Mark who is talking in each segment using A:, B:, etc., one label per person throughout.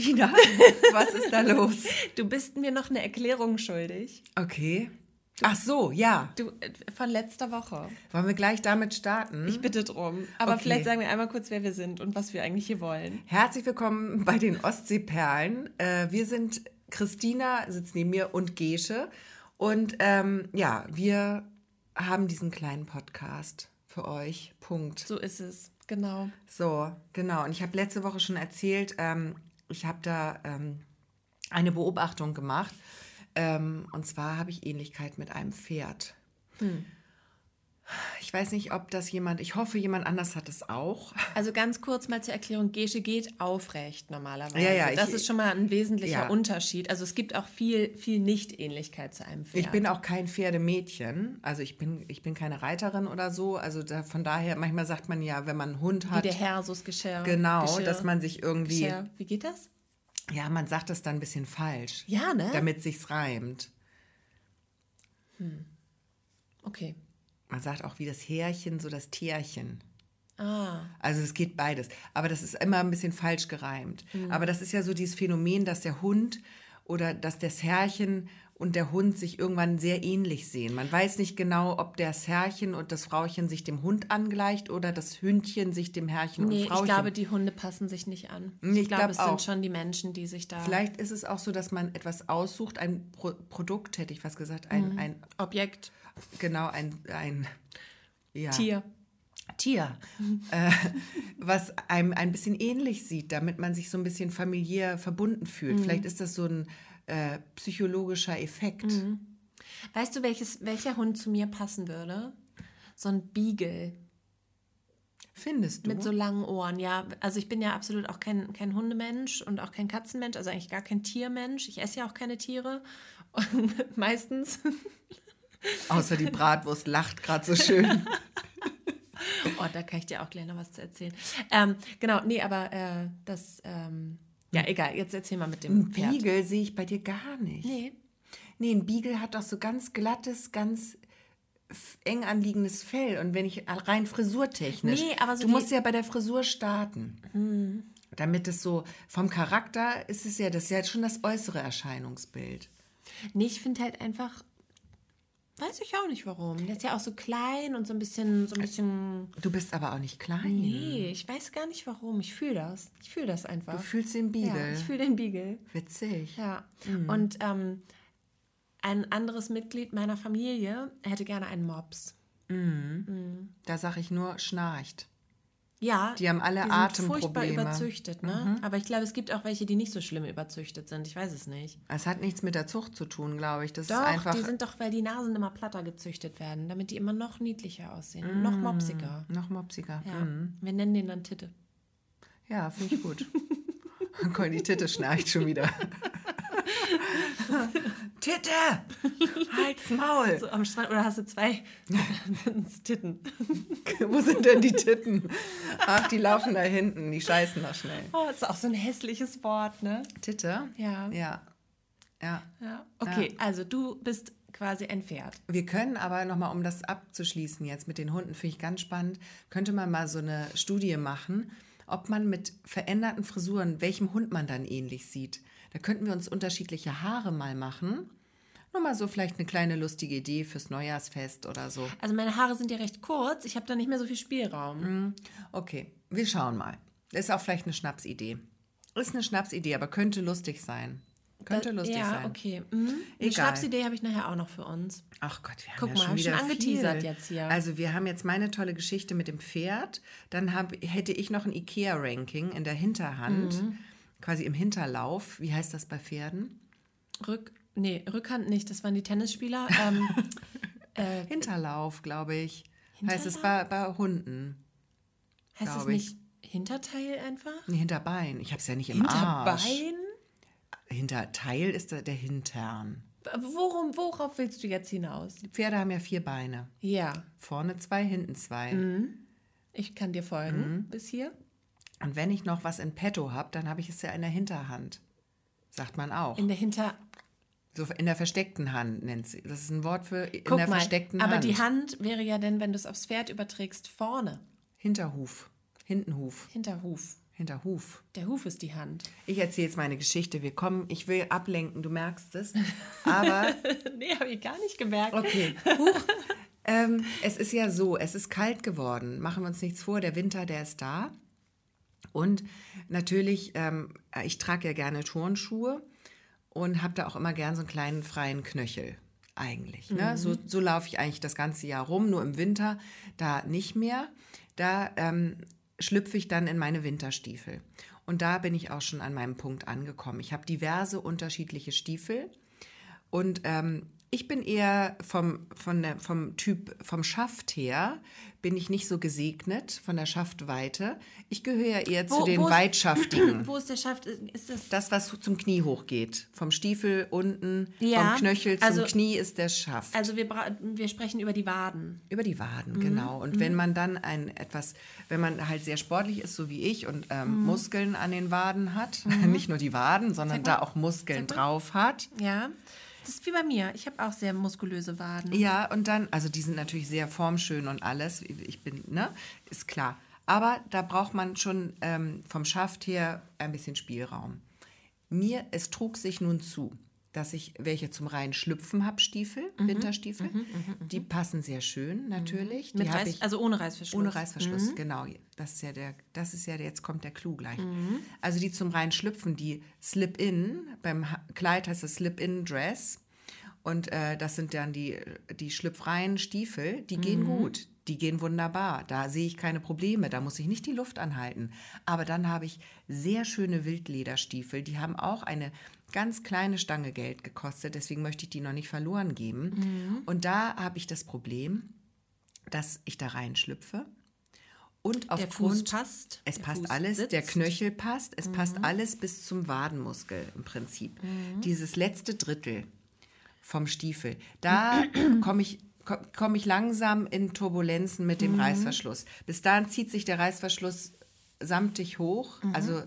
A: Christina, was ist da los?
B: Du bist mir noch eine Erklärung schuldig.
A: Okay. Ach so, ja.
B: Du, äh, von letzter Woche.
A: Wollen wir gleich damit starten?
B: Ich bitte drum. Aber
A: Okay.
B: vielleicht sagen wir einmal kurz, wer wir sind und was wir eigentlich hier wollen.
A: Herzlich willkommen bei den Ostseeperlen. Äh, wir sind Christina, sitzt neben mir, und Gesche. Und ähm, ja, wir haben diesen kleinen Podcast für euch. Punkt.
B: So ist es. Genau.
A: So, genau. Und ich habe letzte Woche schon erzählt, ähm, ich habe da ähm, eine Beobachtung gemacht. Ähm, und zwar habe ich Ähnlichkeit mit einem Pferd. Ich weiß nicht, ob das jemand, ich hoffe, jemand anders hat es auch.
B: Also ganz kurz mal zur Erklärung. Gesche geht aufrecht normalerweise.
A: Ja, ja,
B: das
A: ich-
B: ist schon mal ein wesentlicher
A: Ja.
B: Unterschied. Also es gibt auch viel, viel Nicht-Ähnlichkeit zu einem Pferd.
A: Ich bin auch kein Pferdemädchen, also ich bin, ich bin keine Reiterin oder so. Also da, von daher, manchmal sagt man ja, wenn man einen Hund
B: Wie
A: hat,
B: der Hersus Geschirr.
A: genau,
B: Geschirr,
A: dass man sich irgendwie,
B: Geschirr. Wie geht das?
A: ja, man sagt das dann ein bisschen falsch,
B: Ja, ne?
A: damit sich's reimt.
B: Okay.
A: Man sagt auch wie das Härchen, so das Tierchen.
B: Ah.
A: Also es geht beides. Aber das ist immer ein bisschen falsch gereimt.
B: Mhm.
A: Aber das ist ja so dieses Phänomen, dass der Hund oder dass das Herrchen und der Hund sich irgendwann sehr ähnlich sehen. Man weiß nicht genau, ob das Herrchen und das Frauchen sich dem Hund angleicht oder das Hündchen sich dem Herrchen
B: Nee,
A: und
B: ich
A: Frauchen.
B: glaube, die Hunde passen sich nicht an.
A: Nee, ich
B: glaube,
A: glaub
B: es
A: auch.
B: sind schon die Menschen, die sich da.
A: Vielleicht ist es auch so, dass man etwas aussucht, ein Pro Produkt, hätte ich fast gesagt, ein, ein
B: Objekt,
A: genau, ein, ein ja,
B: Tier.
A: Tier, äh, was einem ein bisschen ähnlich sieht, damit man sich so ein bisschen familiär verbunden fühlt. Vielleicht ist das so ein äh, psychologischer Effekt.
B: Weißt du, welches, welcher Hund zu mir passen würde? So ein Beagle
A: Findest du?
B: mit so langen Ohren. Ja, also ich bin ja absolut auch kein, kein Hundemensch und auch kein Katzenmensch, also eigentlich gar kein Tiermensch. Ich esse ja auch keine Tiere. Meistens.
A: Außer die Bratwurst lacht gerade so schön.
B: Oh, da kann ich dir auch gleich noch was zu erzählen. Ähm, genau, nee, aber äh, das. Ähm, ja, egal, jetzt erzähl mal mit dem
A: Ein
B: Pferd.
A: Beagle sehe ich bei dir gar nicht.
B: Nee.
A: Nee, ein Beagle hat doch so ganz glattes, ganz eng anliegendes Fell. Und wenn ich rein frisurtechnisch.
B: Nee, aber so
A: du musst ja bei der Frisur starten. Damit es so, vom Charakter ist es ja, das ist ja schon das äußere Erscheinungsbild.
B: Nee, ich finde halt einfach. Weiß ich auch nicht warum. Der ist ja auch so klein und so ein bisschen, so ein bisschen.
A: Du bist aber auch nicht klein.
B: Nee, ich weiß gar nicht warum. Ich fühle das. Ich fühle das einfach.
A: Du fühlst den Beagle.
B: Ja, ich fühle den Beagle.
A: Witzig.
B: Ja. Und ähm, ein anderes Mitglied meiner Familie hätte gerne einen Mops.
A: Da sag ich nur, schnarcht.
B: Ja.
A: Die haben alle
B: die sind furchtbar
A: Atemprobleme.
B: überzüchtet, ne? Aber ich glaube, es gibt auch welche, die nicht so schlimm überzüchtet sind. Ich weiß es nicht.
A: Es hat nichts mit der Zucht zu tun, glaube ich. Das
B: Doch,
A: ist einfach
B: die sind doch, weil die Nasen immer platter gezüchtet werden, damit die immer noch niedlicher aussehen. und Noch mopsiger.
A: noch mopsiger.
B: Ja.
A: Mhm.
B: Wir nennen den dann Titte.
A: Ja, finde ich gut. Die Titte schnarcht schon wieder. Titte! Halt's Maul!
B: So am Strand, oder hast du zwei Titten?
A: Wo sind denn die Titten? Ach, die laufen da hinten, die scheißen da schnell.
B: Oh, ist auch so ein hässliches Wort, ne?
A: Titte?
B: Ja.
A: Ja. Ja.
B: ja. Okay, also du bist quasi ein Pferd.
A: Wir können aber nochmal, um das abzuschließen jetzt mit den Hunden, finde ich ganz spannend, könnte man mal so eine Studie machen, ob man mit veränderten Frisuren, welchem Hund man dann ähnlich sieht. Da könnten wir uns unterschiedliche Haare mal machen. Nur mal so vielleicht eine kleine lustige Idee fürs Neujahrsfest oder so.
B: Also meine Haare sind ja recht kurz, ich habe da nicht mehr so viel Spielraum.
A: Okay, wir schauen mal. Ist auch vielleicht eine Schnapsidee. Ist eine Schnapsidee, aber könnte lustig sein. Könnte lustig
B: ja,
A: sein.
B: okay. Mhm. Eine. Schnapsidee habe ich nachher auch noch für uns.
A: Ach Gott, wir haben
B: Guck
A: ja
B: mal,
A: schon wieder
B: schon angeteasert
A: viel.
B: jetzt hier.
A: Also wir haben jetzt meine tolle Geschichte mit dem Pferd. Dann hab, hätte ich noch ein Ikea-Ranking in der Hinterhand,
B: Mhm.
A: Quasi im Hinterlauf. Wie heißt das bei Pferden?
B: Rück, nee, Rückhand nicht, das waren die Tennisspieler. Ähm,
A: Hinterlauf, glaube ich. Heißt es bei, bei Hunden.
B: heißt es
A: Glaub ich.
B: nicht Hinterteil einfach?
A: Nee, Hinterbein. Ich habe es ja nicht im Arsch.
B: Hinterbein?
A: Hinterteil ist der, der Hintern.
B: Worum, worauf willst du jetzt hinaus?
A: Die Pferde haben ja vier Beine.
B: Ja,
A: Vorne zwei, hinten zwei.
B: Mhm. ich kann dir folgen
A: Mhm.
B: bis hier.
A: Und wenn ich noch was in petto habe, dann habe ich es ja in der Hinterhand. Sagt man auch.
B: In der Hinter...
A: So in der versteckten Hand nennt sie. Das ist ein Wort für in
B: Guck
A: der
B: mal,
A: versteckten
B: aber
A: Hand.
B: die Hand wäre ja dann, wenn du es aufs Pferd überträgst, vorne.
A: Hinterhuf. Hintenhuf.
B: Hinterhuf.
A: Hinter Huf.
B: Der Huf ist die Hand.
A: Ich erzähle jetzt meine Geschichte. Wir kommen, ich will ablenken, du merkst es. Aber.
B: nee, habe ich gar nicht gemerkt.
A: Okay. Huch. ähm, es ist ja so, es ist kalt geworden. Machen wir uns nichts vor, der Winter, der ist da. Und natürlich, ähm, ich trage ja gerne Turnschuhe und habe da auch immer gern so einen kleinen freien Knöchel eigentlich. Ne? Mhm. So, so laufe ich eigentlich das ganze Jahr rum, nur im Winter da nicht mehr. Da ähm, schlüpfe ich dann in meine Winterstiefel. Und da bin ich auch schon an meinem Punkt angekommen. Ich habe diverse unterschiedliche Stiefel und ähm, ich bin eher vom, von der, vom Typ, vom Schaft her, bin ich nicht so gesegnet von der Schaftweite. Ich gehöre ja eher wo, zu den Weitschaftigen.
B: Wo ist der Schaft? Ist das?
A: Das, was zum Knie hochgeht. Vom Stiefel unten, ja, vom Knöchel zum also, Knie ist der Schaft.
B: Also wir, wir sprechen über die Waden.
A: Über die Waden, mhm. genau. Und mhm. wenn man dann ein etwas, wenn man halt sehr sportlich ist, so wie ich, und ähm, mhm. Muskeln an den Waden hat, mhm. nicht nur die Waden, sondern da auch Muskeln drauf hat.
B: Ja das ist wie bei mir. Ich habe auch sehr muskulöse Waden.
A: Ja, und dann, also die sind natürlich sehr formschön und alles. Ich bin, ne, ist klar. Aber da braucht man schon ähm, vom Schaft her ein bisschen Spielraum. Mir, es trug sich nun zu, dass ich welche zum reinen Schlüpfen habe, Stiefel, mhm. Winterstiefel. Mhm, mh, mh. Die passen sehr schön, natürlich.
B: Mit Reiß, ich, also ohne Reißverschluss.
A: Ohne Reißverschluss, mhm. genau. Das ist ja der, das ist ja, jetzt kommt der Clou gleich. Mhm. Also die zum reinen Schlüpfen, die Slip-In, beim Kleid heißt es Slip-In-Dress. Und äh, das sind dann die, die schlüpfreien Stiefel, die gehen mhm. gut, die gehen wunderbar. Da sehe ich keine Probleme, da muss ich nicht die Luft anhalten. Aber dann habe ich sehr schöne Wildlederstiefel, die haben auch eine ganz kleine Stange Geld gekostet, deswegen möchte ich die noch nicht verloren geben. Mhm. Und da habe ich das Problem, dass ich da reinschlüpfe. Und aufgrund, der Fuß passt. Es passt Fuß alles, sitzt. der Knöchel passt, es mhm. passt alles bis zum Wadenmuskel im Prinzip. Mhm. Dieses letzte Drittel vom Stiefel, da komme ich komme ich langsam in Turbulenzen mit dem mhm. Reißverschluss. Bis dahin zieht sich der Reißverschluss samtig hoch, mhm. also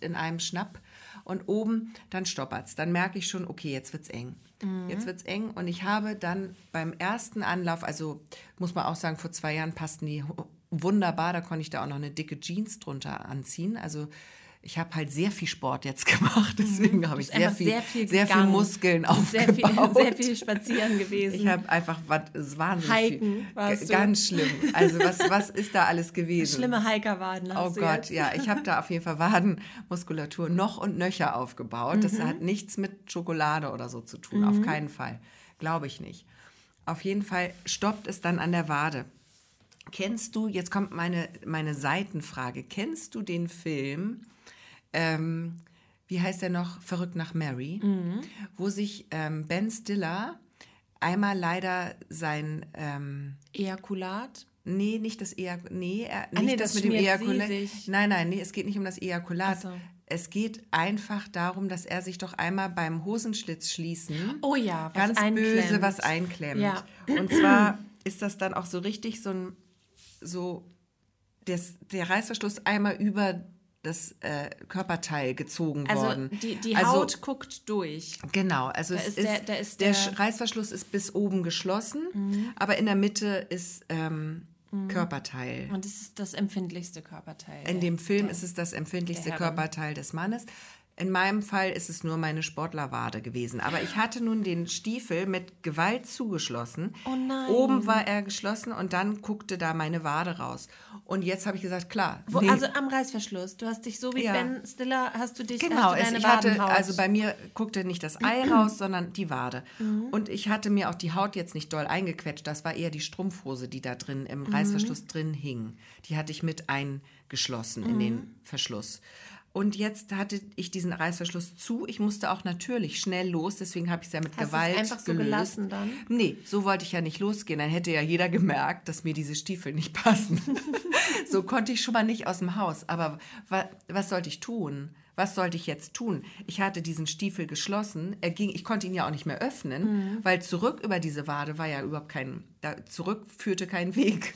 A: in einem Schnapp und oben dann stoppert's. Dann merke ich schon, okay, jetzt wird's eng. Mhm. Jetzt wird's eng und ich habe dann beim ersten Anlauf, also muss man auch sagen, vor zwei Jahren passten die wunderbar, da konnte ich da auch noch eine dicke Jeans drunter anziehen. Also ich habe halt sehr viel Sport jetzt gemacht, deswegen mhm. habe ich sehr viel, sehr viel, sehr viel Muskeln aufgebaut.
B: Sehr viel, sehr viel spazieren gewesen.
A: Ich habe einfach was wahnsinnig Hiken viel, ganz schlimm. Also was, was ist da alles gewesen?
B: Schlimme Hikerwaden.
A: Oh Gott, jetzt. ja, ich habe da auf jeden Fall Wadenmuskulatur noch und nöcher aufgebaut. Mhm. Das hat nichts mit Schokolade oder so zu tun, mhm. auf keinen Fall, glaube ich nicht. Auf jeden Fall stoppt es dann an der Wade. Kennst du, jetzt kommt meine, meine Seitenfrage, kennst du den Film ähm, wie heißt er noch, Verrückt nach Mary, mhm. wo sich ähm, Ben Stiller einmal leider sein ähm,
B: Ejakulat
A: Nee, nicht das Ejakulat. Nee, er, nicht nee, das, das mit dem Ejakulat. Nein, nein, nee, es geht nicht um das Ejakulat. So. Es geht einfach darum, dass er sich doch einmal beim Hosenschlitz schließen
B: oh ja,
A: was ganz einklemmt. böse was einklemmt. Ja. Und zwar ist das dann auch so richtig so ein so des, der Reißverschluss einmal über das äh, Körperteil gezogen
B: also
A: worden.
B: Die, die also, Haut guckt durch.
A: Genau, also es ist, der, der, ist der, der, Reißverschluss ist bis oben geschlossen, mhm. aber in der Mitte ist ähm, mhm. Körperteil.
B: Und es ist das empfindlichste Körperteil.
A: In dem Film ist es das empfindlichste Körperteil des Mannes. In meinem Fall ist es nur meine Sportlerwade gewesen. Aber ich hatte nun den Stiefel mit Gewalt zugeschlossen.
B: Oh nein.
A: Oben war er geschlossen und dann guckte da meine Wade raus. Und jetzt habe ich gesagt, klar.
B: Wo, nee. Also am Reißverschluss. Du hast dich so wie ja. Ben Stiller, hast du dich
A: Genau, du ich hatte, also bei mir guckte nicht das Ei raus, sondern die Wade. Mhm. Und ich hatte mir auch die Haut jetzt nicht doll eingequetscht. Das war eher die Strumpfhose, die da drin im mhm. Reißverschluss drin hing. Die hatte ich mit eingeschlossen mhm. in den Verschluss. Und jetzt hatte ich diesen Reißverschluss zu. Ich musste auch natürlich schnell los, deswegen habe ich es ja mit Hast Gewalt
B: einfach so gelöst. gelassen dann?
A: Nee, so wollte ich ja nicht losgehen. Dann hätte ja jeder gemerkt, dass mir diese Stiefel nicht passen. so konnte ich schon mal nicht aus dem Haus. Aber wa was sollte ich tun? Was sollte ich jetzt tun? Ich hatte diesen Stiefel geschlossen. Er ging, ich konnte ihn ja auch nicht mehr öffnen, mhm. weil zurück über diese Wade war ja überhaupt kein, da zurück führte kein Weg.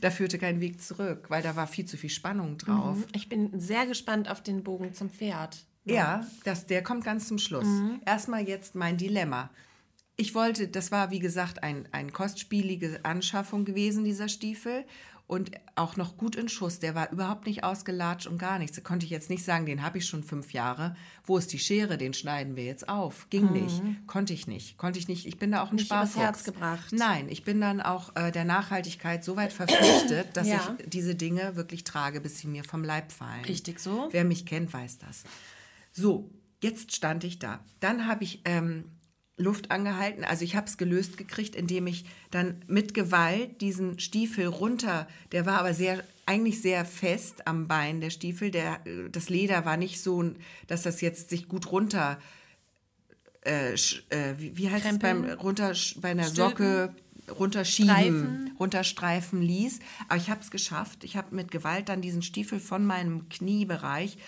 A: Da führte kein Weg zurück, weil da war viel zu viel Spannung drauf. Mhm.
B: Ich bin sehr gespannt auf den Bogen zum Pferd.
A: Ja, ja das, der kommt ganz zum Schluss. Mhm. Erstmal jetzt mein Dilemma. Ich wollte, das war wie gesagt ein, ein kostspielige Anschaffung gewesen, dieser Stiefel. Und auch noch gut in Schuss. Der war überhaupt nicht ausgelatscht und gar nichts. Da konnte ich jetzt nicht sagen, den habe ich schon fünf Jahre. Wo ist die Schere? Den schneiden wir jetzt auf. Ging nicht. Konnte ich nicht. Konnte ich nicht. Ich bin da auch ein
B: Mhm.
A: Sparfuchs.
B: Herz gebracht.
A: Nein, ich bin dann auch äh, der Nachhaltigkeit so weit verpflichtet, dass
B: Ja.
A: ich diese Dinge wirklich trage, bis sie mir vom Leib fallen.
B: Richtig so.
A: Wer mich kennt, weiß das. So, jetzt stand ich da. Dann habe ich ähm, Luft angehalten. Also ich habe es gelöst gekriegt, indem ich dann mit Gewalt diesen Stiefel runter, der war aber sehr, eigentlich sehr fest am Bein, der Stiefel. Der, äh, das Leder war nicht so, dass das jetzt sich gut runter, äh, äh, wie, wie heißt es beim
B: Krempeln?
A: runter, bei einer
B: Stülpen?
A: Socke runterschieben,
B: Streifen?
A: runterstreifen ließ. Aber ich habe es geschafft. Ich habe mit Gewalt dann diesen Stiefel von meinem Kniebereich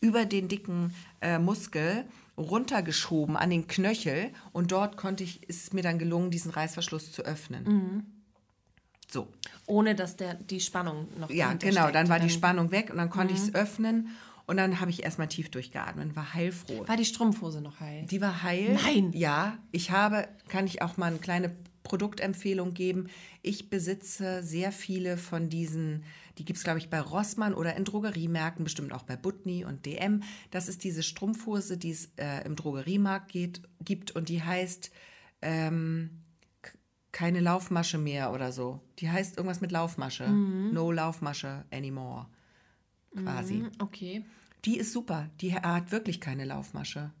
A: über den dicken äh, Muskel runtergeschoben an den Knöchel und dort konnte ich, ist es mir dann gelungen, diesen Reißverschluss zu öffnen.
B: Mhm.
A: So,
B: Ohne dass der, die Spannung noch
A: ja, genau, dann
B: steckte.
A: war die Spannung weg und dann konnte ich es öffnen und dann habe ich erstmal tief durchgeatmet, war heilfroh.
B: War die Strumpfhose noch heil?
A: Die war heil.
B: Nein.
A: Ja, ich habe, kann ich auch mal eine kleine Produktempfehlung geben. Ich besitze sehr viele von diesen, die gibt es, glaube ich, bei Rossmann oder in Drogeriemärkten, bestimmt auch bei Butni und DM. Das ist diese Strumpfhose, die es äh, im Drogeriemarkt geht, gibt und die heißt ähm, keine Laufmasche mehr oder so. Die heißt irgendwas mit Laufmasche. No Laufmasche anymore. Quasi.
B: Mhm, Okay.
A: Die ist super. Die hat wirklich keine Laufmasche.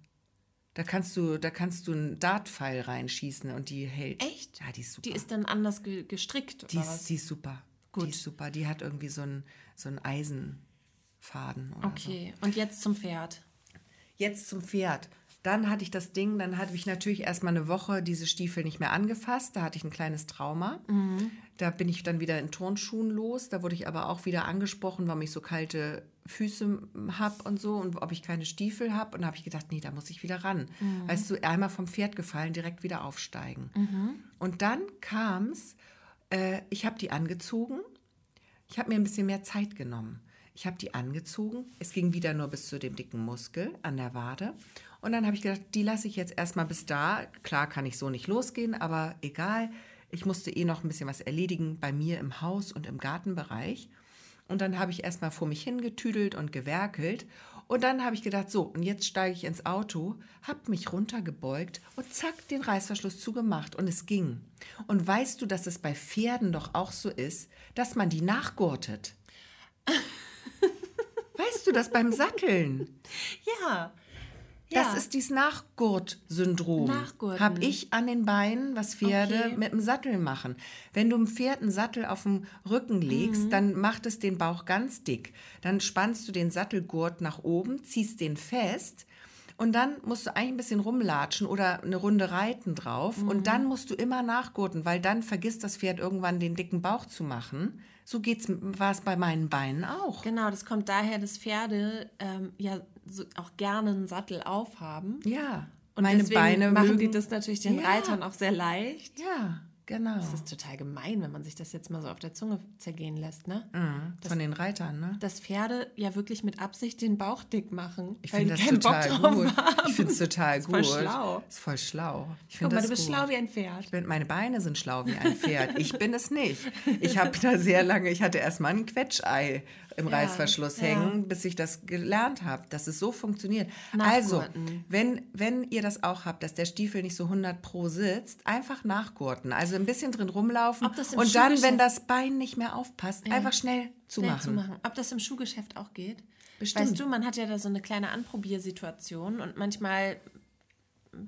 A: Da kannst du, da kannst du einen Dartpfeil reinschießen und die hält.
B: Echt?
A: Ja, die ist super.
B: Die ist dann anders ge gestrickt, oder
A: die
B: was?
A: ist, die ist super. Die ist super. Die hat irgendwie so einen, so einen Eisenfaden.
B: Okay, und jetzt zum Pferd.
A: So. Jetzt zum Pferd. Dann hatte ich das Ding, dann hatte ich natürlich erstmal eine Woche diese Stiefel nicht mehr angefasst. Da hatte ich ein kleines Trauma. Da bin ich dann wieder in Turnschuhen los. Da wurde ich aber auch wieder angesprochen, warum ich so kalte Füße habe und so und ob ich keine Stiefel habe. Und da habe ich gedacht, nee, da muss ich wieder ran. Weißt du, einmal vom Pferd gefallen, direkt wieder aufsteigen. Und dann kam es, äh, ich habe die angezogen. Ich habe mir ein bisschen mehr Zeit genommen. Ich habe die angezogen. Es ging wieder nur bis zu dem dicken Muskel an der Wade. Und dann habe ich gedacht, die lasse ich jetzt erstmal bis da. Klar kann ich so nicht losgehen, aber egal. Ich musste eh noch ein bisschen was erledigen bei mir im Haus und im Gartenbereich. Und dann habe ich erstmal vor mich hingetüdelt und gewerkelt. Und dann habe ich gedacht, so, und jetzt steige ich ins Auto, habe mich runtergebeugt und zack, den Reißverschluss zugemacht. Und es ging. Und weißt du, dass es bei Pferden doch auch so ist, dass man die nachgurtet? weißt du das beim Satteln?
B: Ja.
A: Das ist dieses Nachgurt-Syndrom.
B: Nachgurten.
A: Habe ich an den Beinen, was Pferde
B: Okay.
A: mit dem Sattel machen. Wenn du dem Pferd einen Sattel auf den Rücken legst,
B: Mhm.
A: dann macht es den Bauch ganz dick. Dann spannst du den Sattelgurt nach oben, ziehst den fest und dann musst du eigentlich ein bisschen rumlatschen oder eine Runde reiten drauf
B: Mhm.
A: und dann musst du immer nachgurten, weil dann vergisst das Pferd irgendwann den dicken Bauch zu machen. So geht's, war es bei meinen Beinen auch.
B: Genau, das kommt daher, dass Pferde ähm, ja so auch gerne einen Sattel aufhaben.
A: Ja.
B: Und
A: meine
B: deswegen
A: Beine
B: machen
A: mögen,
B: die das natürlich den
A: Ja.
B: Reitern auch sehr leicht.
A: Ja, genau.
B: Das ist total gemein, wenn man sich das jetzt mal so auf der Zunge zergehen lässt, ne?
A: Mhm, Von den Reitern, ne?
B: Dass Pferde ja wirklich mit Absicht den Bauch dick machen.
A: Ich finde das total gut. Ich finde es total
B: ist
A: gut.
B: voll schlau.
A: Ist voll schlau. Ich
B: Guck
A: finde
B: mal,
A: das
B: du bist
A: gut.
B: schlau wie ein Pferd.
A: Bin, meine Beine sind schlau wie ein Pferd. Ich bin es nicht. Ich habe da sehr lange, ich hatte erstmal ein Quetschei im
B: Ja,
A: Reißverschluss
B: ja.
A: hängen, bis ich das gelernt habe, dass es so funktioniert. Also, wenn, wenn ihr das auch habt, dass der Stiefel nicht so 100 pro sitzt, einfach nachgurten. Also ein bisschen drin rumlaufen und dann, wenn das Bein nicht mehr aufpasst, einfach schnell
B: Schnell
A: zumachen.
B: zu machen. Ob das im Schuhgeschäft auch geht?
A: Bestimmt.
B: Weißt du, man hat ja da so eine kleine Anprobiersituation und manchmal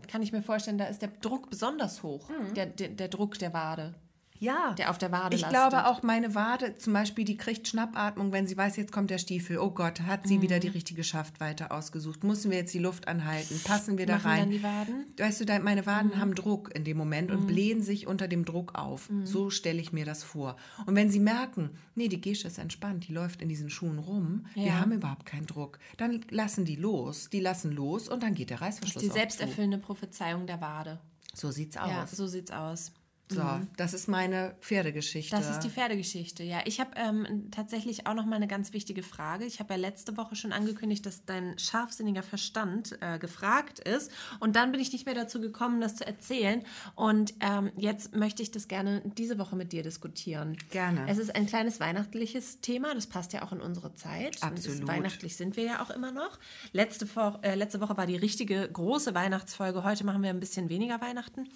B: kann ich mir vorstellen, da ist der Druck besonders hoch. Der, der, der Druck der Wade.
A: Ja.
B: Der auf der Wade
A: Ich
B: lastet.
A: glaube auch meine Wade zum Beispiel, die kriegt Schnappatmung, wenn sie weiß, jetzt kommt der Stiefel. Oh Gott, hat sie wieder die
B: Mhm.
A: richtige Schaftweite ausgesucht? Müssen wir jetzt die Luft anhalten? Passen wir da
B: Machen
A: rein?
B: dann die Waden? Mhm.
A: Weißt du, meine Waden haben Druck in dem Moment und blähen sich unter dem Druck auf.
B: Mhm.
A: So stelle ich mir das vor. Und wenn sie merken, nee, die Gesche ist entspannt, die läuft in diesen Schuhen rum, wir
B: Ja.
A: haben überhaupt keinen Druck, dann lassen die los. Die lassen los und dann geht der
B: Das
A: Reißverschluss
B: ist die selbsterfüllende Prophezeiung der Wade.
A: So sieht's
B: Ja,
A: aus.
B: so sieht's aus.
A: So, mhm. das ist meine Pferdegeschichte.
B: Das ist die Pferdegeschichte, ja. Ich habe ähm, tatsächlich auch noch mal eine ganz wichtige Frage. Ich habe ja letzte Woche schon angekündigt, dass dein scharfsinniger Verstand äh, gefragt ist. Und dann bin ich nicht mehr dazu gekommen, das zu erzählen. Und ähm, jetzt möchte ich das gerne diese Woche mit dir diskutieren.
A: Gerne.
B: Es ist ein kleines weihnachtliches Thema. Das passt ja auch in unsere Zeit.
A: Absolut.
B: weihnachtlich sind wir ja auch immer noch. Letzte, äh, letzte Woche war die richtige große Weihnachtsfolge. Heute machen wir ein bisschen weniger Weihnachten.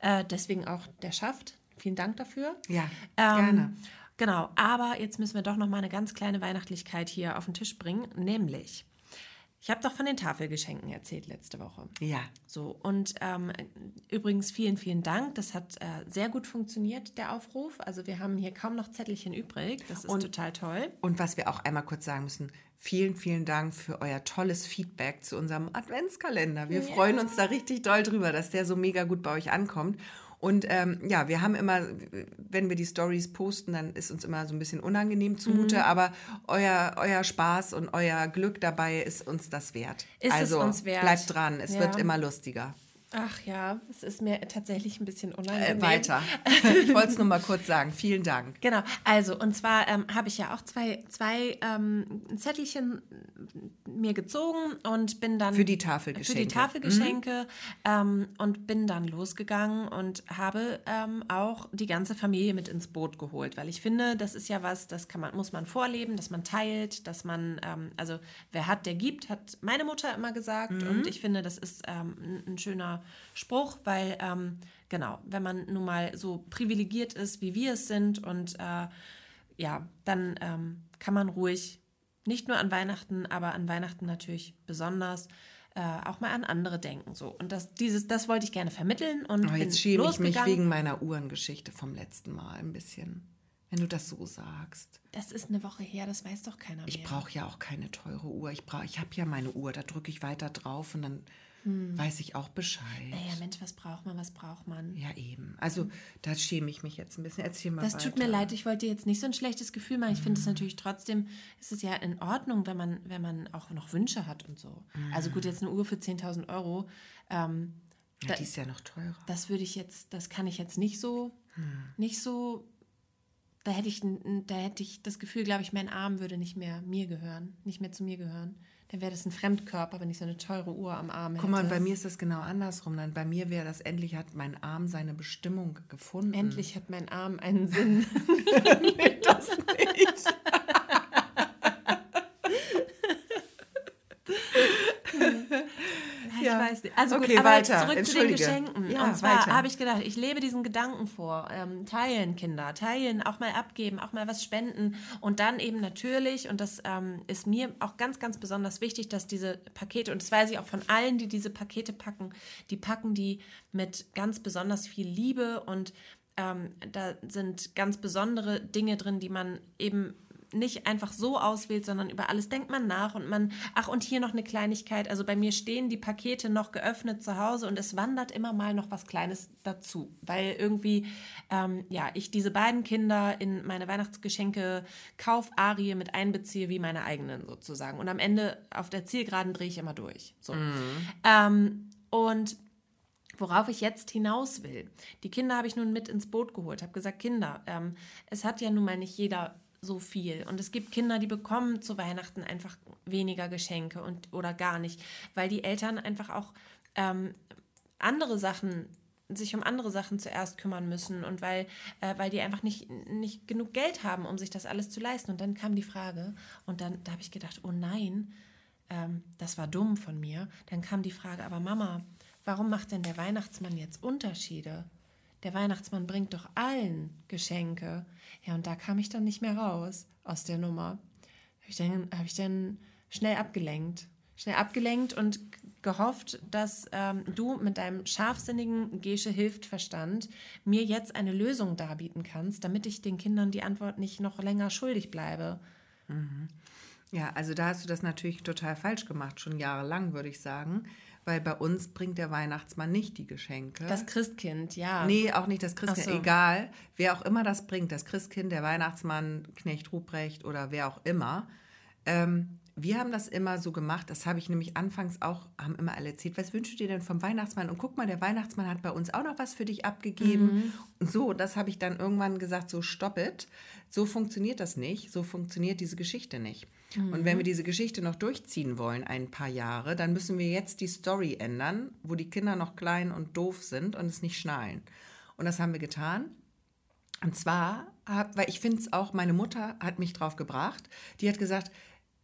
B: Äh, deswegen auch der schafft. Vielen Dank dafür.
A: Ja, ähm, gerne.
B: Genau, aber jetzt müssen wir doch noch mal eine ganz kleine Weihnachtlichkeit hier auf den Tisch bringen, nämlich ich habe doch von den Tafelgeschenken erzählt letzte Woche.
A: Ja.
B: So, und ähm, übrigens vielen, vielen Dank. Das hat äh, sehr gut funktioniert, der Aufruf. Also wir haben hier kaum noch Zettelchen übrig. Das ist und, total toll.
A: Und was wir auch einmal kurz sagen müssen, vielen, vielen Dank für euer tolles Feedback zu unserem Adventskalender. Wir ja. freuen uns da richtig doll drüber, dass der so mega gut bei euch ankommt. Und ähm, ja, wir haben immer, wenn wir die Stories posten, dann ist uns immer so ein bisschen unangenehm zumute, mhm. aber euer, euer Spaß und euer Glück dabei ist uns das wert.
B: Ist
A: also
B: es uns wert.
A: bleibt dran, es ja. wird immer lustiger.
B: Ach ja, es ist mir tatsächlich ein bisschen unangenehm.
A: Äh, weiter. Ich wollte es nur mal kurz sagen. Vielen Dank.
B: Genau. Also, und zwar ähm, habe ich ja auch zwei, zwei ähm, Zettelchen mir gezogen und bin dann.
A: Für die Tafelgeschenke.
B: Für die Tafelgeschenke. Mhm. Ähm, und bin dann losgegangen und habe ähm, auch die ganze Familie mit ins Boot geholt. Weil ich finde, das ist ja was, das kann man, muss man vorleben, dass man teilt, dass man, ähm, also wer hat, der gibt, hat meine Mutter immer gesagt. Mhm. Und ich finde, das ist ähm, ein schöner Spruch, weil ähm, genau, wenn man nun mal so privilegiert ist, wie wir es sind und äh, ja, dann ähm, kann man ruhig nicht nur an Weihnachten, aber an Weihnachten natürlich besonders äh, auch mal an andere denken. So. Und das, dieses, das wollte ich gerne vermitteln. Und
A: oh, jetzt schäme ich mich wegen meiner Uhrengeschichte vom letzten Mal ein bisschen, wenn du das so sagst.
B: Das ist eine Woche her, das weiß doch keiner mehr.
A: Ich brauche ja auch keine teure Uhr. Ich, ich habe ja meine Uhr, da drücke ich weiter drauf und dann hm. weiß ich auch Bescheid.
B: Naja, Mensch, was braucht man, was braucht man?
A: Ja, eben. Also da schäme ich mich jetzt ein bisschen. Erzähl mal
B: Das
A: weiter.
B: tut mir leid, ich wollte dir jetzt nicht so ein schlechtes Gefühl machen. Ich hm. finde es natürlich trotzdem, ist es ja in Ordnung, wenn man, wenn man auch noch Wünsche hat und so. Hm. Also gut, jetzt eine Uhr für 10.000 Euro. Ähm,
A: ja, da, die ist ja noch teurer.
B: Das würde ich jetzt, das kann ich jetzt nicht so, hm. nicht so da hätte ich, da hätte ich das Gefühl, glaube ich, mein Arm würde nicht mehr mir gehören, nicht mehr zu mir gehören dann wäre das ein Fremdkörper, wenn ich so eine teure Uhr am Arm hätte.
A: Guck mal, bei mir ist das genau andersrum. Dann bei mir wäre das, endlich hat mein Arm seine Bestimmung gefunden.
B: Endlich hat mein Arm einen Sinn.
A: nee, das nicht.
B: nicht. Also okay, gut, aber weiter. zurück zu den Geschenken. Ja, und zwar habe ich gedacht, ich lebe diesen Gedanken vor. Ähm, teilen, Kinder, teilen, auch mal abgeben, auch mal was spenden. Und dann eben natürlich, und das ähm, ist mir auch ganz, ganz besonders wichtig, dass diese Pakete, und das weiß ich auch von allen, die diese Pakete packen, die packen die mit ganz besonders viel Liebe und ähm, da sind ganz besondere Dinge drin, die man eben nicht einfach so auswählt, sondern über alles denkt man nach und man, ach und hier noch eine Kleinigkeit. Also bei mir stehen die Pakete noch geöffnet zu Hause und es wandert immer mal noch was Kleines dazu, weil irgendwie, ähm, ja, ich diese beiden Kinder in meine Weihnachtsgeschenke Kaufarie mit einbeziehe wie meine eigenen sozusagen. Und am Ende auf der Zielgeraden drehe ich immer durch. So. Mhm. Ähm, und Worauf ich jetzt hinaus will. Die Kinder habe ich nun mit ins Boot geholt, habe gesagt, Kinder, ähm, es hat ja nun mal nicht jeder so viel. Und es gibt Kinder, die bekommen zu Weihnachten einfach weniger Geschenke und oder gar nicht, weil die Eltern einfach auch ähm, andere Sachen sich um andere Sachen zuerst kümmern müssen und weil, äh, weil die einfach nicht, nicht genug Geld haben, um sich das alles zu leisten. Und dann kam die Frage und dann da habe ich gedacht, oh nein, ähm, das war dumm von mir. Dann kam die Frage, aber Mama, warum macht denn der Weihnachtsmann jetzt Unterschiede? Der Weihnachtsmann bringt doch allen Geschenke. Ja, und da kam ich dann nicht mehr raus aus der Nummer. Habe ich, dann, hab ich dann schnell abgelenkt. Schnell abgelenkt und gehofft, dass ähm, du mit deinem scharfsinnigen Gesche hilft Verstand mir jetzt eine Lösung darbieten kannst, damit ich den Kindern die Antwort nicht noch länger schuldig bleibe.
A: Mhm. Ja, also da hast du das natürlich total falsch gemacht, schon jahrelang, würde ich sagen weil bei uns bringt der Weihnachtsmann nicht die Geschenke.
B: Das Christkind, ja.
A: Nee, auch nicht das Christkind. So. Egal, wer auch immer das bringt, das Christkind, der Weihnachtsmann, Knecht Ruprecht oder wer auch immer. Ähm, wir haben das immer so gemacht, das habe ich nämlich anfangs auch, haben immer alle erzählt, was wünschst du dir denn vom Weihnachtsmann? Und guck mal, der Weihnachtsmann hat bei uns auch noch was für dich abgegeben. Mhm. Und so, das habe ich dann irgendwann gesagt, so stopp it. So funktioniert das nicht, so funktioniert diese Geschichte nicht. Mhm. Und wenn wir diese Geschichte noch durchziehen wollen, ein paar Jahre, dann müssen wir jetzt die Story ändern, wo die Kinder noch klein und doof sind und es nicht schnallen. Und das haben wir getan. Und zwar, weil ich finde es auch, meine Mutter hat mich drauf gebracht, die hat gesagt,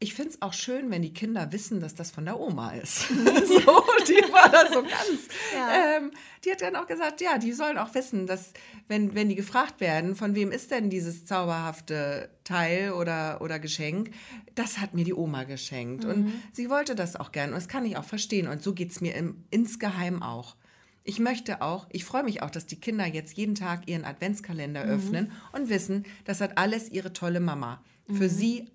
A: ich finde es auch schön, wenn die Kinder wissen, dass das von der Oma ist. so, die war da so ganz. Ja. Ähm, die hat dann auch gesagt, ja, die sollen auch wissen, dass, wenn, wenn die gefragt werden, von wem ist denn dieses zauberhafte Teil oder, oder Geschenk, das hat mir die Oma geschenkt. Mhm. Und sie wollte das auch gern. Und das kann ich auch verstehen. Und so geht es mir im, insgeheim auch. Ich möchte auch, ich freue mich auch, dass die Kinder jetzt jeden Tag ihren Adventskalender mhm. öffnen und wissen, das hat alles ihre tolle Mama. Für mhm. sie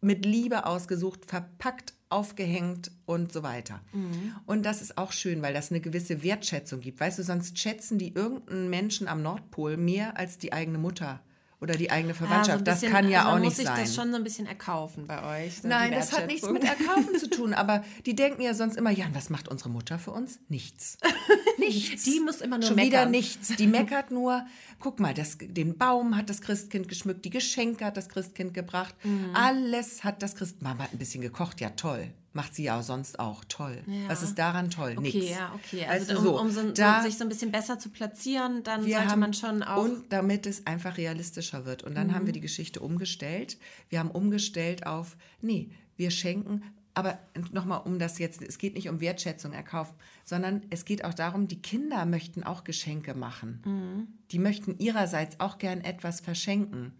A: mit Liebe ausgesucht, verpackt, aufgehängt und so weiter. Mhm. Und das ist auch schön, weil das eine gewisse Wertschätzung gibt. Weißt du, sonst schätzen die irgendeinen Menschen am Nordpol mehr als die eigene Mutter oder die eigene Verwandtschaft. Ja, so bisschen, das kann ja also auch nicht sein. muss
B: sich das schon so ein bisschen erkaufen bei euch.
A: So Nein, das hat nichts mit Erkaufen zu tun. Aber die denken ja sonst immer, ja, was macht unsere Mutter für uns? Nichts.
B: nichts. Die muss immer nur
A: Schon
B: meckern.
A: wieder nichts. Die meckert nur. Guck mal, das, den Baum hat das Christkind geschmückt, die Geschenke hat das Christkind gebracht. Mhm. Alles hat das Christkind. Mama hat ein bisschen gekocht, ja toll. Macht sie ja sonst auch. Toll. Ja. Was ist daran toll?
B: Okay,
A: Nichts.
B: ja, okay. Also, also um, um so, da, sich so ein bisschen besser zu platzieren, dann sollte haben, man schon auch.
A: Und damit es einfach realistischer wird. Und dann mhm. haben wir die Geschichte umgestellt. Wir haben umgestellt auf, nee, wir schenken, aber nochmal um das jetzt, es geht nicht um Wertschätzung erkaufen, sondern es geht auch darum, die Kinder möchten auch Geschenke machen. Mhm. Die möchten ihrerseits auch gern etwas verschenken.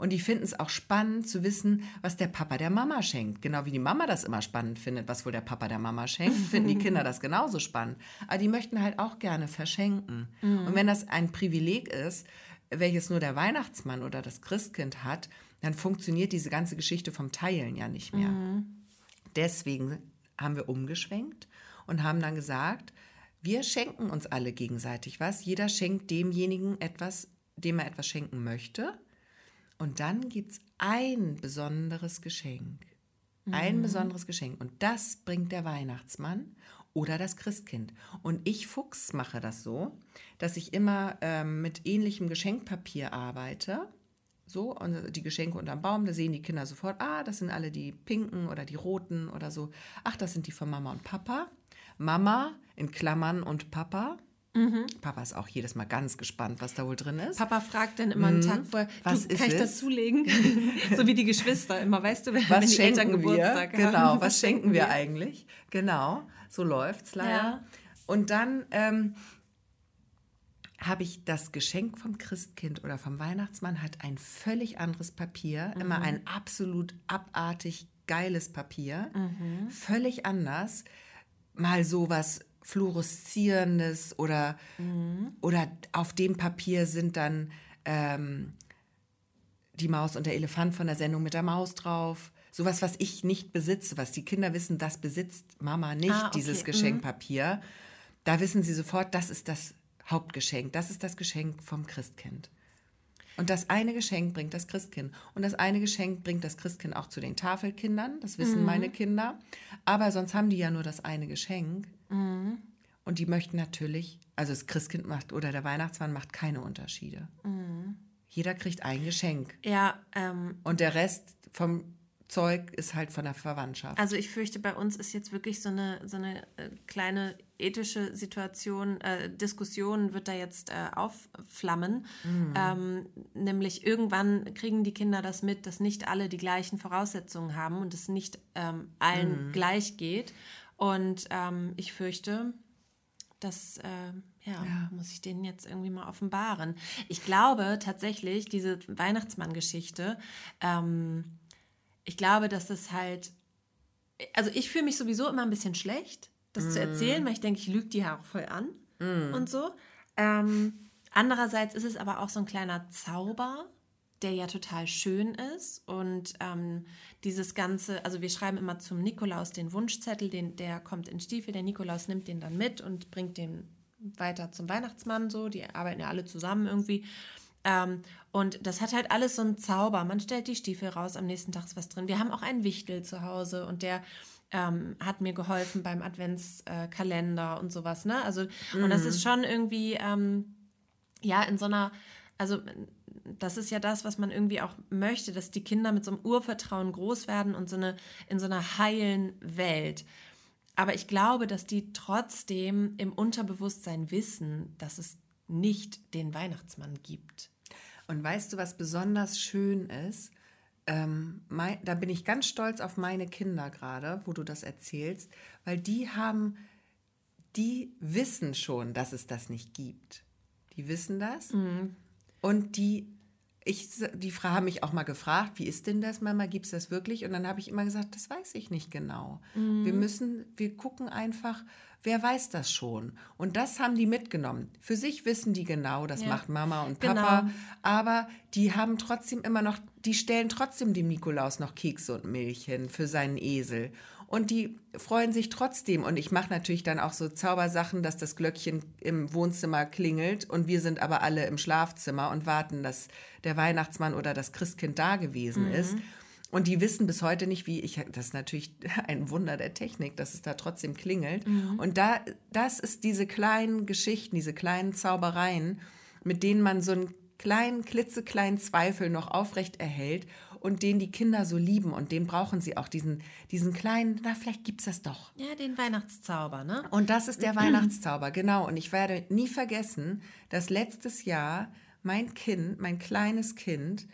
A: Und die finden es auch spannend zu wissen, was der Papa der Mama schenkt. Genau wie die Mama das immer spannend findet, was wohl der Papa der Mama schenkt, finden die Kinder das genauso spannend. Aber die möchten halt auch gerne verschenken. Mhm. Und wenn das ein Privileg ist, welches nur der Weihnachtsmann oder das Christkind hat, dann funktioniert diese ganze Geschichte vom Teilen ja nicht mehr. Mhm. Deswegen haben wir umgeschwenkt und haben dann gesagt, wir schenken uns alle gegenseitig was. Jeder schenkt demjenigen etwas, dem er etwas schenken möchte. Und dann gibt es ein besonderes Geschenk. Ein mhm. besonderes Geschenk. Und das bringt der Weihnachtsmann oder das Christkind. Und ich Fuchs mache das so, dass ich immer ähm, mit ähnlichem Geschenkpapier arbeite. So, und die Geschenke unterm Baum, da sehen die Kinder sofort, ah, das sind alle die pinken oder die roten oder so. Ach, das sind die von Mama und Papa. Mama in Klammern und Papa. Mhm. Papa ist auch jedes Mal ganz gespannt, was da wohl drin ist.
B: Papa fragt dann immer einen mhm. Tag vorher, was du, ist kann ich es? dazulegen? so wie die Geschwister immer, weißt du, wenn,
A: was
B: wenn die
A: Eltern Geburtstag wir? haben. Genau, was schenken wir eigentlich? Genau, so läuft es leider. Ja. Und dann ähm, habe ich das Geschenk vom Christkind oder vom Weihnachtsmann hat ein völlig anderes Papier, mhm. immer ein absolut abartig geiles Papier, mhm. völlig anders. Mal sowas fluoreszierendes oder, mhm. oder auf dem Papier sind dann ähm, die Maus und der Elefant von der Sendung mit der Maus drauf. Sowas, was ich nicht besitze, was die Kinder wissen, das besitzt Mama nicht, ah, okay. dieses mhm. Geschenkpapier. Mhm. Da wissen sie sofort, das ist das Hauptgeschenk, das ist das Geschenk vom Christkind. Und das eine Geschenk bringt das Christkind. Und das eine Geschenk bringt das Christkind auch zu den Tafelkindern. Das wissen mhm. meine Kinder. Aber sonst haben die ja nur das eine Geschenk. Mhm. Und die möchten natürlich, also das Christkind macht oder der Weihnachtsmann macht keine Unterschiede. Mhm. Jeder kriegt ein Geschenk.
B: Ja. Ähm,
A: und der Rest vom Zeug ist halt von der Verwandtschaft.
B: Also ich fürchte, bei uns ist jetzt wirklich so eine, so eine äh, kleine ethische Situation, äh, Diskussion wird da jetzt äh, aufflammen. Mhm. Ähm, nämlich irgendwann kriegen die Kinder das mit, dass nicht alle die gleichen Voraussetzungen haben und es nicht ähm, allen mhm. gleich geht. Und ähm, ich fürchte, das äh, ja, ja, muss ich denen jetzt irgendwie mal offenbaren. Ich glaube tatsächlich, diese Weihnachtsmann-Geschichte, ähm, ich glaube, dass es halt, also ich fühle mich sowieso immer ein bisschen schlecht, das mm. zu erzählen, weil ich denke, ich lüge die ja auch voll an mm. und so. Ähm, andererseits ist es aber auch so ein kleiner Zauber, der ja total schön ist. Und ähm, dieses Ganze, also wir schreiben immer zum Nikolaus den Wunschzettel, den, der kommt in Stiefel, der Nikolaus nimmt den dann mit und bringt den weiter zum Weihnachtsmann so. Die arbeiten ja alle zusammen irgendwie. Ähm, und das hat halt alles so einen Zauber. Man stellt die Stiefel raus, am nächsten Tag ist was drin. Wir haben auch einen Wichtel zu Hause und der ähm, hat mir geholfen beim Adventskalender äh, und sowas. Ne? Also, mhm. und das ist mhm. schon irgendwie, ähm, ja, in so einer, also das ist ja das, was man irgendwie auch möchte, dass die Kinder mit so einem Urvertrauen groß werden und so eine, in so einer heilen Welt. Aber ich glaube, dass die trotzdem im Unterbewusstsein wissen, dass es nicht den Weihnachtsmann gibt.
A: Und weißt du, was besonders schön ist? Ähm, mein, da bin ich ganz stolz auf meine Kinder gerade, wo du das erzählst, weil die haben, die wissen schon, dass es das nicht gibt. Die wissen das. Mhm. Und die, ich, die Frau haben mich auch mal gefragt, wie ist denn das, Mama, gibt es das wirklich? Und dann habe ich immer gesagt, das weiß ich nicht genau. Mhm. Wir müssen, wir gucken einfach, wer weiß das schon? Und das haben die mitgenommen. Für sich wissen die genau, das ja. macht Mama und Papa. Genau. Aber die haben trotzdem immer noch, die stellen trotzdem dem Nikolaus noch Kekse und Milch hin für seinen Esel. Und die freuen sich trotzdem. Und ich mache natürlich dann auch so Zaubersachen, dass das Glöckchen im Wohnzimmer klingelt und wir sind aber alle im Schlafzimmer und warten, dass der Weihnachtsmann oder das Christkind da gewesen mhm. ist. Und die wissen bis heute nicht, wie ich, das ist natürlich ein Wunder der Technik, dass es da trotzdem klingelt. Mhm. Und da, das ist diese kleinen Geschichten, diese kleinen Zaubereien, mit denen man so einen kleinen, klitzekleinen Zweifel noch aufrecht erhält und den die Kinder so lieben und den brauchen sie auch, diesen, diesen kleinen, na, vielleicht gibt es das doch.
B: Ja, den Weihnachtszauber, ne?
A: Und das ist der Weihnachtszauber, genau. Und ich werde nie vergessen, dass letztes Jahr mein Kind, mein kleines Kind,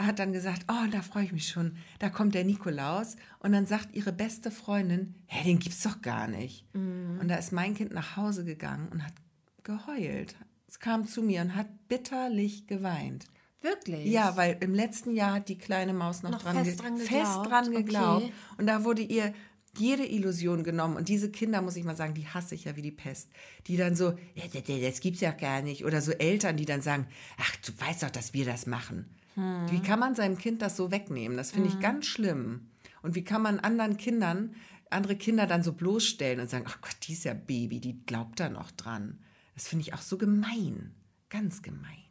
A: hat dann gesagt, oh, da freue ich mich schon, da kommt der Nikolaus. Und dann sagt ihre beste Freundin, hä, den gibt's doch gar nicht. Mhm. Und da ist mein Kind nach Hause gegangen und hat geheult. Es kam zu mir und hat bitterlich geweint. Wirklich? Ja, weil im letzten Jahr hat die kleine Maus noch, noch dran, fest dran geglaubt. Fest dran geglaubt. Okay. Und da wurde ihr jede Illusion genommen. Und diese Kinder, muss ich mal sagen, die hasse ich ja wie die Pest. Die dann so, das gibt's ja gar nicht. Oder so Eltern, die dann sagen, ach, du weißt doch, dass wir das machen. Hm. Wie kann man seinem Kind das so wegnehmen? Das finde hm. ich ganz schlimm. Und wie kann man anderen Kindern, andere Kinder dann so bloßstellen und sagen, ach Gott, die ist ja Baby, die glaubt da noch dran. Das finde ich auch so gemein. Ganz gemein.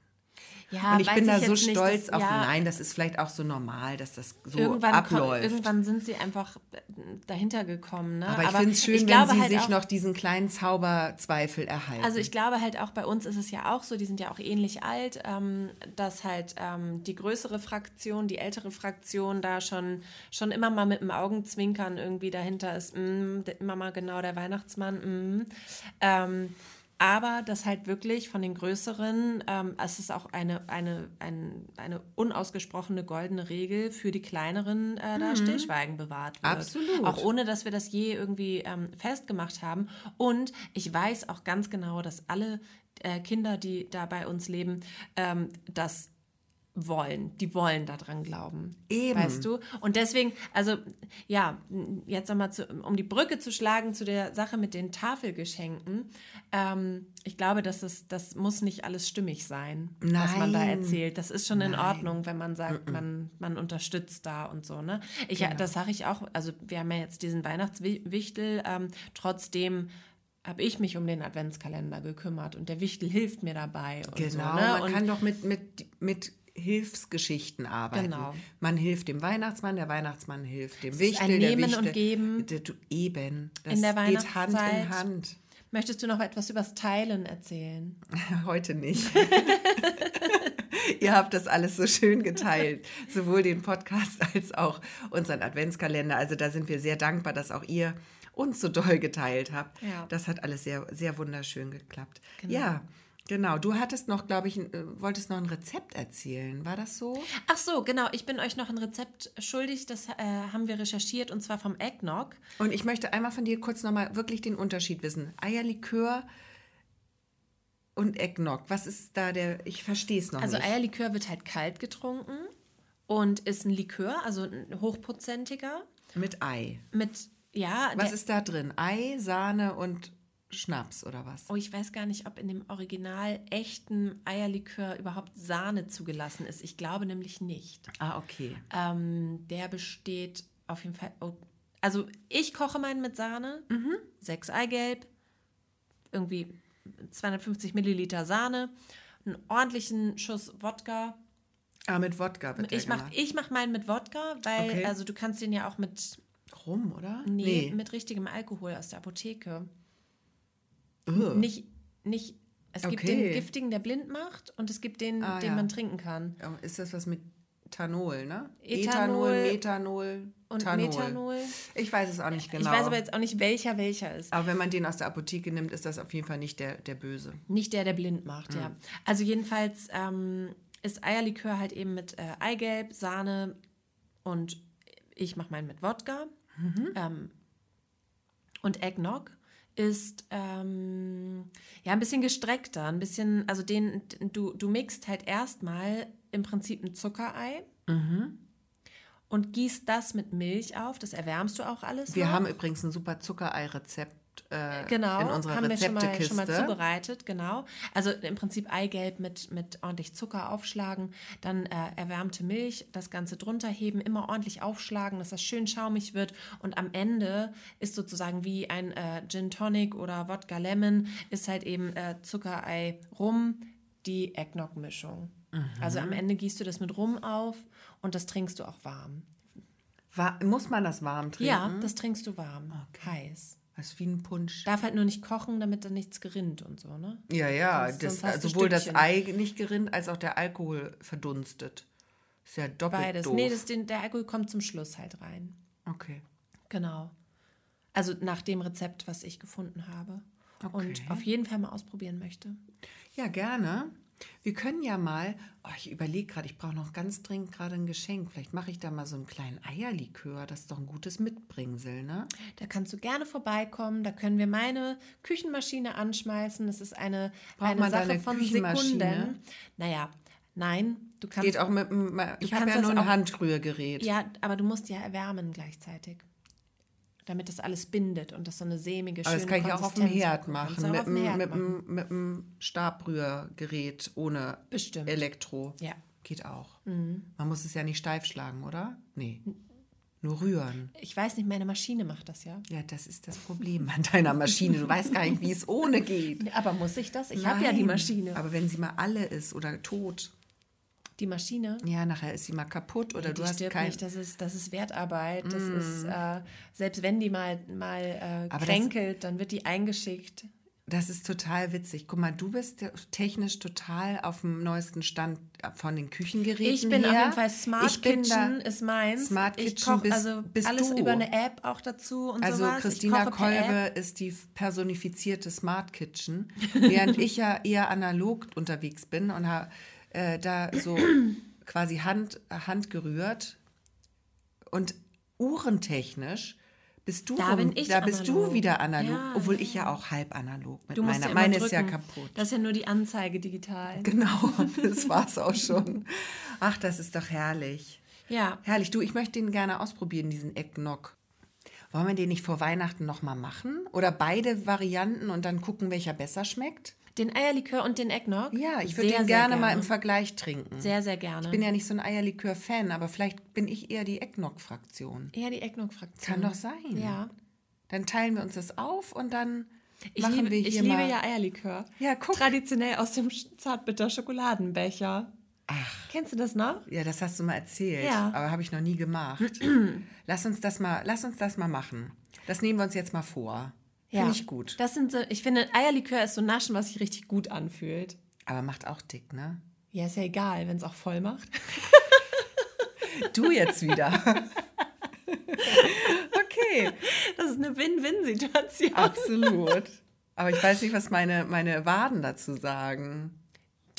A: Ja, und ich bin da ich so stolz das, auf, ja, nein, das ist vielleicht auch so normal, dass das so
B: irgendwann
A: abläuft.
B: irgendwann sind sie einfach äh, dahinter gekommen. Ne?
A: Aber ich finde es schön, wenn sie halt sich auch, noch diesen kleinen Zauberzweifel erhalten.
B: Also ich glaube halt auch bei uns ist es ja auch so, die sind ja auch ähnlich alt, ähm, dass halt ähm, die größere Fraktion, die ältere Fraktion da schon, schon immer mal mit dem Augenzwinkern irgendwie dahinter ist, mm, immer mal genau der Weihnachtsmann. Mm. Ähm, aber das halt wirklich von den größeren, ähm, es ist auch eine, eine, ein, eine unausgesprochene goldene Regel für die kleineren, äh, da mhm. Stillschweigen bewahrt wird. Absolut. Auch ohne, dass wir das je irgendwie ähm, festgemacht haben. Und ich weiß auch ganz genau, dass alle äh, Kinder, die da bei uns leben, ähm, das wollen, die wollen daran glauben. Eben. Weißt du? Und deswegen, also ja, jetzt nochmal, um die Brücke zu schlagen zu der Sache mit den Tafelgeschenken. Ähm, ich glaube, dass es, das muss nicht alles stimmig sein, Nein. was man da erzählt. Das ist schon Nein. in Ordnung, wenn man sagt, man, man unterstützt da und so. Ne? Ich, genau. Das sage ich auch, also wir haben ja jetzt diesen Weihnachtswichtel, ähm, trotzdem habe ich mich um den Adventskalender gekümmert und der Wichtel hilft mir dabei. genau, so, ne?
A: man kann doch mit, mit, mit Hilfsgeschichten arbeiten. Genau. Man hilft dem Weihnachtsmann, der Weihnachtsmann hilft dem Wichtel. Ein Nehmen Wichtel, und Geben. Eben. Das in der
B: geht Hand in Hand. Möchtest du noch etwas übers Teilen erzählen?
A: Heute nicht. Ihr habt das alles so schön geteilt, sowohl den Podcast als auch unseren Adventskalender. Also da sind wir sehr dankbar, dass auch ihr uns so doll geteilt habt. Ja. Das hat alles sehr, sehr wunderschön geklappt. Genau. Ja. Genau, du hattest noch, glaube ich, äh, wolltest noch ein Rezept erzählen. War das so?
B: Ach so, genau. Ich bin euch noch ein Rezept schuldig. Das äh, haben wir recherchiert und zwar vom Eggnog.
A: Und ich möchte einmal von dir kurz nochmal wirklich den Unterschied wissen. Eierlikör und Eggnog. Was ist da der? Ich verstehe es noch
B: also nicht. Also Eierlikör wird halt kalt getrunken und ist ein Likör, also ein hochprozentiger.
A: Mit Ei.
B: Mit ja.
A: Was ist da drin? Ei, Sahne und Schnaps oder was?
B: Oh, ich weiß gar nicht, ob in dem original echten Eierlikör überhaupt Sahne zugelassen ist. Ich glaube nämlich nicht.
A: Ah, okay.
B: Ähm, der besteht auf jeden Fall. Oh, also ich koche meinen mit Sahne, mhm. sechs Eigelb, irgendwie 250 Milliliter Sahne. einen ordentlichen Schuss Wodka.
A: Ah, mit Wodka
B: bitte. Ich mache mach meinen mit Wodka, weil okay. also du kannst den ja auch mit
A: Rum, oder?
B: Nee, nee. mit richtigem Alkohol aus der Apotheke. Uh. Nicht, nicht, es okay. gibt den giftigen, der blind macht und es gibt den, ah, den ja. man trinken kann.
A: Ist das was mit Ethanol, ne? Ethanol, Ethanol Methanol, und Tanol. Methanol. Ich weiß es auch nicht genau.
B: Ich weiß aber jetzt auch nicht, welcher welcher ist.
A: Aber wenn man den aus der Apotheke nimmt, ist das auf jeden Fall nicht der, der Böse.
B: Nicht der, der blind macht, mhm. ja. Also jedenfalls ähm, ist Eierlikör halt eben mit äh, Eigelb, Sahne und ich mache meinen mit Wodka. Mhm. Ähm, und Eggnog ist ähm, ja ein bisschen gestreckter, ein bisschen, also den, du, du mixt halt erstmal im Prinzip ein Zuckerei mhm. und gießt das mit Milch auf. Das erwärmst du auch alles.
A: Wir noch. haben übrigens ein super Zuckerei-Rezept äh, genau, in unserer
B: haben wir schon mal, schon mal zubereitet, genau. Also im Prinzip Eigelb mit, mit ordentlich Zucker aufschlagen, dann äh, erwärmte Milch, das Ganze drunter heben, immer ordentlich aufschlagen, dass das schön schaumig wird und am Ende ist sozusagen wie ein äh, Gin Tonic oder Wodka Lemon, ist halt eben äh, Zuckerei Rum, die Eggnog-Mischung. Mhm. Also am Ende gießt du das mit Rum auf und das trinkst du auch warm.
A: War, muss man das warm trinken?
B: Ja, das trinkst du warm, okay. heiß.
A: Also wie ein Punsch.
B: Darf halt nur nicht kochen, damit dann nichts gerinnt und so, ne?
A: Ja, ja. Das, sonst sowohl das Ei nicht gerinnt, als auch der Alkohol verdunstet. Ist ja doppelt Beides. Doof.
B: Nee, das, den, der Alkohol kommt zum Schluss halt rein.
A: Okay.
B: Genau. Also nach dem Rezept, was ich gefunden habe. Okay. Und auf jeden Fall mal ausprobieren möchte.
A: Ja, gerne. Wir können ja mal, oh, ich überlege gerade, ich brauche noch ganz dringend gerade ein Geschenk. Vielleicht mache ich da mal so einen kleinen Eierlikör. Das ist doch ein gutes Mitbringsel, ne?
B: Da kannst du gerne vorbeikommen. Da können wir meine Küchenmaschine anschmeißen. Das ist eine, eine Sache von Sekunden. Naja, nein,
A: du kannst. Geht auch mit dem. Ich habe ja nur ein Handrührgerät.
B: Ja, aber du musst ja erwärmen gleichzeitig damit das alles bindet und das so eine sämige, schöne Aber das kann ich auch auf dem Herd
A: machen, mit, dem, Herd mit, machen. mit dem Stabbrührgerät ohne
B: Bestimmt.
A: Elektro.
B: Ja.
A: Geht auch. Mhm. Man muss es ja nicht steif schlagen, oder? Nee. Nur rühren.
B: Ich weiß nicht, meine Maschine macht das ja.
A: Ja, das ist das Problem an deiner Maschine. Du weißt gar nicht, wie es ohne geht.
B: Aber muss ich das? Ich habe ja die Maschine.
A: Aber wenn sie mal alle ist oder tot.
B: Die Maschine?
A: Ja, nachher ist sie mal kaputt oder nee, du hast kein... nicht.
B: Das ist, das ist Wertarbeit. Das mm. ist, äh, selbst wenn die mal, mal äh, kränkelt, das, dann wird die eingeschickt.
A: Das ist total witzig. Guck mal, du bist technisch total auf dem neuesten Stand von den Küchengeräten.
B: Ich bin
A: her.
B: auf jeden Fall Smart ich Kitchen ist meins.
A: Smart ich Kitchen koch, bist,
B: also
A: bist
B: alles
A: du.
B: über eine App auch dazu und
A: Also
B: sowas.
A: Christina Kolbe ist die personifizierte Smart Kitchen, während ich ja eher analog unterwegs bin und habe äh, da so quasi Hand, Hand gerührt und uhrentechnisch bist du
B: da, rum,
A: da bist analog. du wieder analog, ja, obwohl ich ja auch halb analog mit du meiner. Ja meine ist ja kaputt.
B: Das ist ja nur die Anzeige digital.
A: Genau, das war's auch schon. Ach, das ist doch herrlich.
B: Ja.
A: Herrlich. Du, ich möchte den gerne ausprobieren, diesen Eggnog. Wollen wir den nicht vor Weihnachten nochmal machen? Oder beide Varianten und dann gucken, welcher besser schmeckt?
B: Den Eierlikör und den Eggnog?
A: Ja, ich würde den gerne, gerne, mal im Vergleich trinken.
B: Sehr, sehr gerne.
A: Ich bin ja nicht so ein Eierlikör-Fan, aber vielleicht bin ich eher die Eggnog-Fraktion.
B: Eher die Eggnog-Fraktion.
A: Kann doch sein.
B: Ja.
A: Dann teilen wir uns das auf und dann
B: ich
A: machen
B: liebe,
A: wir hier
B: Ich liebe ja Eierlikör.
A: Ja, guck.
B: Traditionell aus dem Zartbitter-Schokoladenbecher.
A: Ach.
B: Kennst du das noch?
A: Ja, das hast du mal erzählt.
B: Ja.
A: Aber habe ich noch nie gemacht. lass uns das mal, lass uns das mal machen. Das nehmen wir uns jetzt mal vor. Ja. Finde ich gut.
B: Das sind so, ich finde, Eierlikör ist so Naschen, was sich richtig gut anfühlt.
A: Aber macht auch dick, ne?
B: Ja, ist ja egal, wenn es auch voll macht.
A: du jetzt wieder. okay.
B: Das ist eine Win-Win-Situation.
A: Absolut. Aber ich weiß nicht, was meine, meine Waden dazu sagen.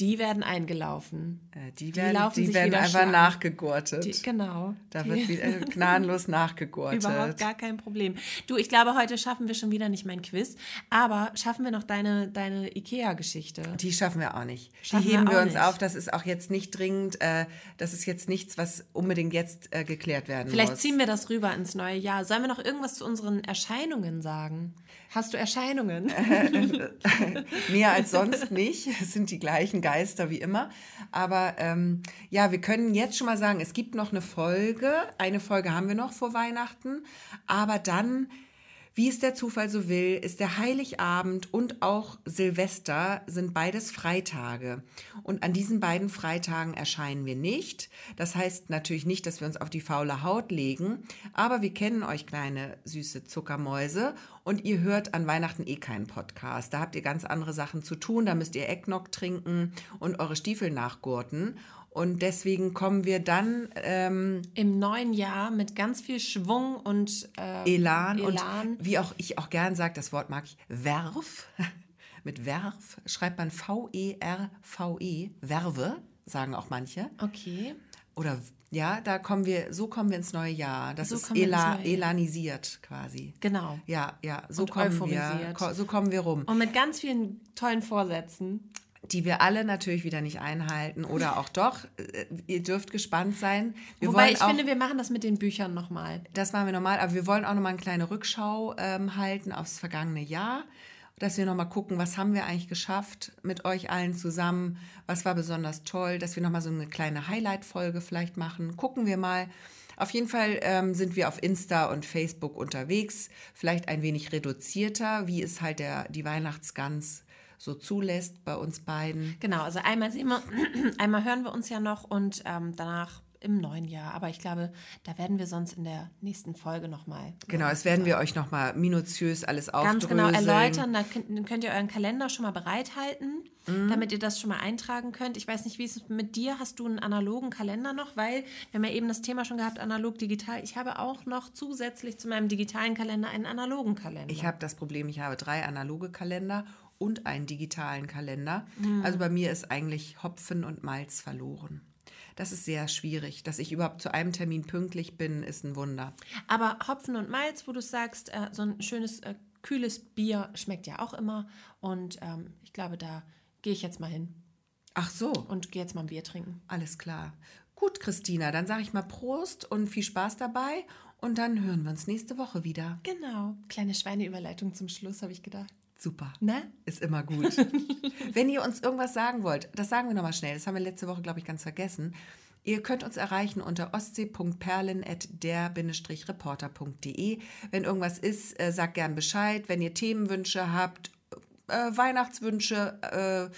B: Die werden eingelaufen.
A: Äh, die werden, die, die werden einfach nachgegurtet.
B: Die, genau.
A: Da die. wird wieder gnadenlos nachgegurtet.
B: Überhaupt gar kein Problem. Du, ich glaube, heute schaffen wir schon wieder nicht mein Quiz, aber schaffen wir noch deine, deine IKEA-Geschichte?
A: Die schaffen wir auch nicht. Schaffen die heben wir, wir uns nicht. auf. Das ist auch jetzt nicht dringend. Äh, das ist jetzt nichts, was unbedingt jetzt äh, geklärt werden
B: Vielleicht
A: muss.
B: Vielleicht ziehen wir das rüber ins neue Jahr. Sollen wir noch irgendwas zu unseren Erscheinungen sagen? Hast du Erscheinungen?
A: Mehr als sonst nicht. Es sind die gleichen Geister wie immer. Aber ähm, ja, wir können jetzt schon mal sagen, es gibt noch eine Folge. Eine Folge haben wir noch vor Weihnachten. Aber dann Wie es der Zufall so will, ist der Heiligabend und auch Silvester sind beides Freitage. Und an diesen beiden Freitagen erscheinen wir nicht. Das heißt natürlich nicht, dass wir uns auf die faule Haut legen, aber wir kennen euch kleine süße Zuckermäuse und ihr hört an Weihnachten eh keinen Podcast. Da habt ihr ganz andere Sachen zu tun. Da müsst ihr Eggnog trinken und eure Stiefel nachgurten. Und deswegen kommen wir dann ähm,
B: im neuen Jahr mit ganz viel Schwung und
A: äh, Elan, Elan, und wie auch ich auch gern sage, das Wort mag ich, Werf. mit Werf schreibt man V-E-R-V-E, -E, Werve, sagen auch manche.
B: Okay.
A: Oder ja, da kommen wir, so kommen wir ins neue Jahr. Das so ist ela, elanisiert quasi.
B: Genau.
A: Ja, ja, so und kommen wir, so kommen wir rum.
B: Und mit ganz vielen tollen Vorsätzen
A: die wir alle natürlich wieder nicht einhalten oder auch doch. Äh, ihr dürft gespannt sein.
B: Wir Wobei ich auch, finde, wir machen das mit den Büchern nochmal.
A: Das machen wir nochmal, aber wir wollen auch nochmal eine kleine Rückschau ähm, halten aufs vergangene Jahr, dass wir nochmal gucken, was haben wir eigentlich geschafft mit euch allen zusammen, was war besonders toll, dass wir nochmal so eine kleine Highlight-Folge vielleicht machen. Gucken wir mal. Auf jeden Fall ähm, sind wir auf Insta und Facebook unterwegs, vielleicht ein wenig reduzierter, wie es halt der, die Weihnachtsgans so zulässt bei uns beiden.
B: Genau, also einmal sehen wir, einmal hören wir uns ja noch und ähm, danach im neuen Jahr. Aber ich glaube, da werden wir sonst in der nächsten Folge nochmal.
A: Genau, es werden wir euch nochmal minutiös alles
B: Ganz genau erläutern. Da könnt, könnt, ihr euren Kalender schon mal bereithalten, mhm. damit ihr das schon mal eintragen könnt. Ich weiß nicht, wie es mit dir Hast du einen analogen Kalender noch? Weil wir haben ja eben das Thema schon gehabt, analog, digital. Ich habe auch noch zusätzlich zu meinem digitalen Kalender einen analogen Kalender.
A: Ich habe das Problem, ich habe drei analoge Kalender und einen digitalen Kalender. Mhm. Also bei mir ist eigentlich Hopfen und Malz verloren. Das ist sehr schwierig. Dass ich überhaupt zu einem Termin pünktlich bin, ist ein Wunder.
B: Aber Hopfen und Malz, wo du sagst, äh, so ein schönes, äh, kühles Bier schmeckt ja auch immer. Und ähm, ich glaube, da gehe ich jetzt mal hin.
A: Ach so.
B: Und gehe jetzt mal ein Bier trinken.
A: Alles klar. Gut, Christina, dann sage ich mal Prost und viel Spaß dabei. Und dann hören wir uns nächste Woche wieder.
B: Genau. Kleine Schweineüberleitung zum Schluss, habe ich gedacht.
A: Super.
B: Ne?
A: Ist immer gut. Wenn ihr uns irgendwas sagen wollt, das sagen wir nochmal schnell, das haben wir letzte Woche, glaube ich, ganz vergessen. Ihr könnt uns erreichen unter ostsee.perlen.der-reporter.de. Wenn irgendwas ist, äh, sagt gern Bescheid. Wenn ihr Themenwünsche habt, äh, Weihnachtswünsche, äh,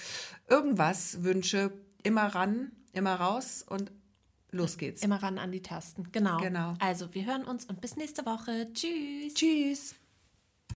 A: irgendwas Wünsche, immer ran, immer raus und los geht's.
B: Immer ran an die Tasten. Genau.
A: Genau.
B: Also, wir hören uns und bis nächste Woche. Tschüss.
A: Tschüss.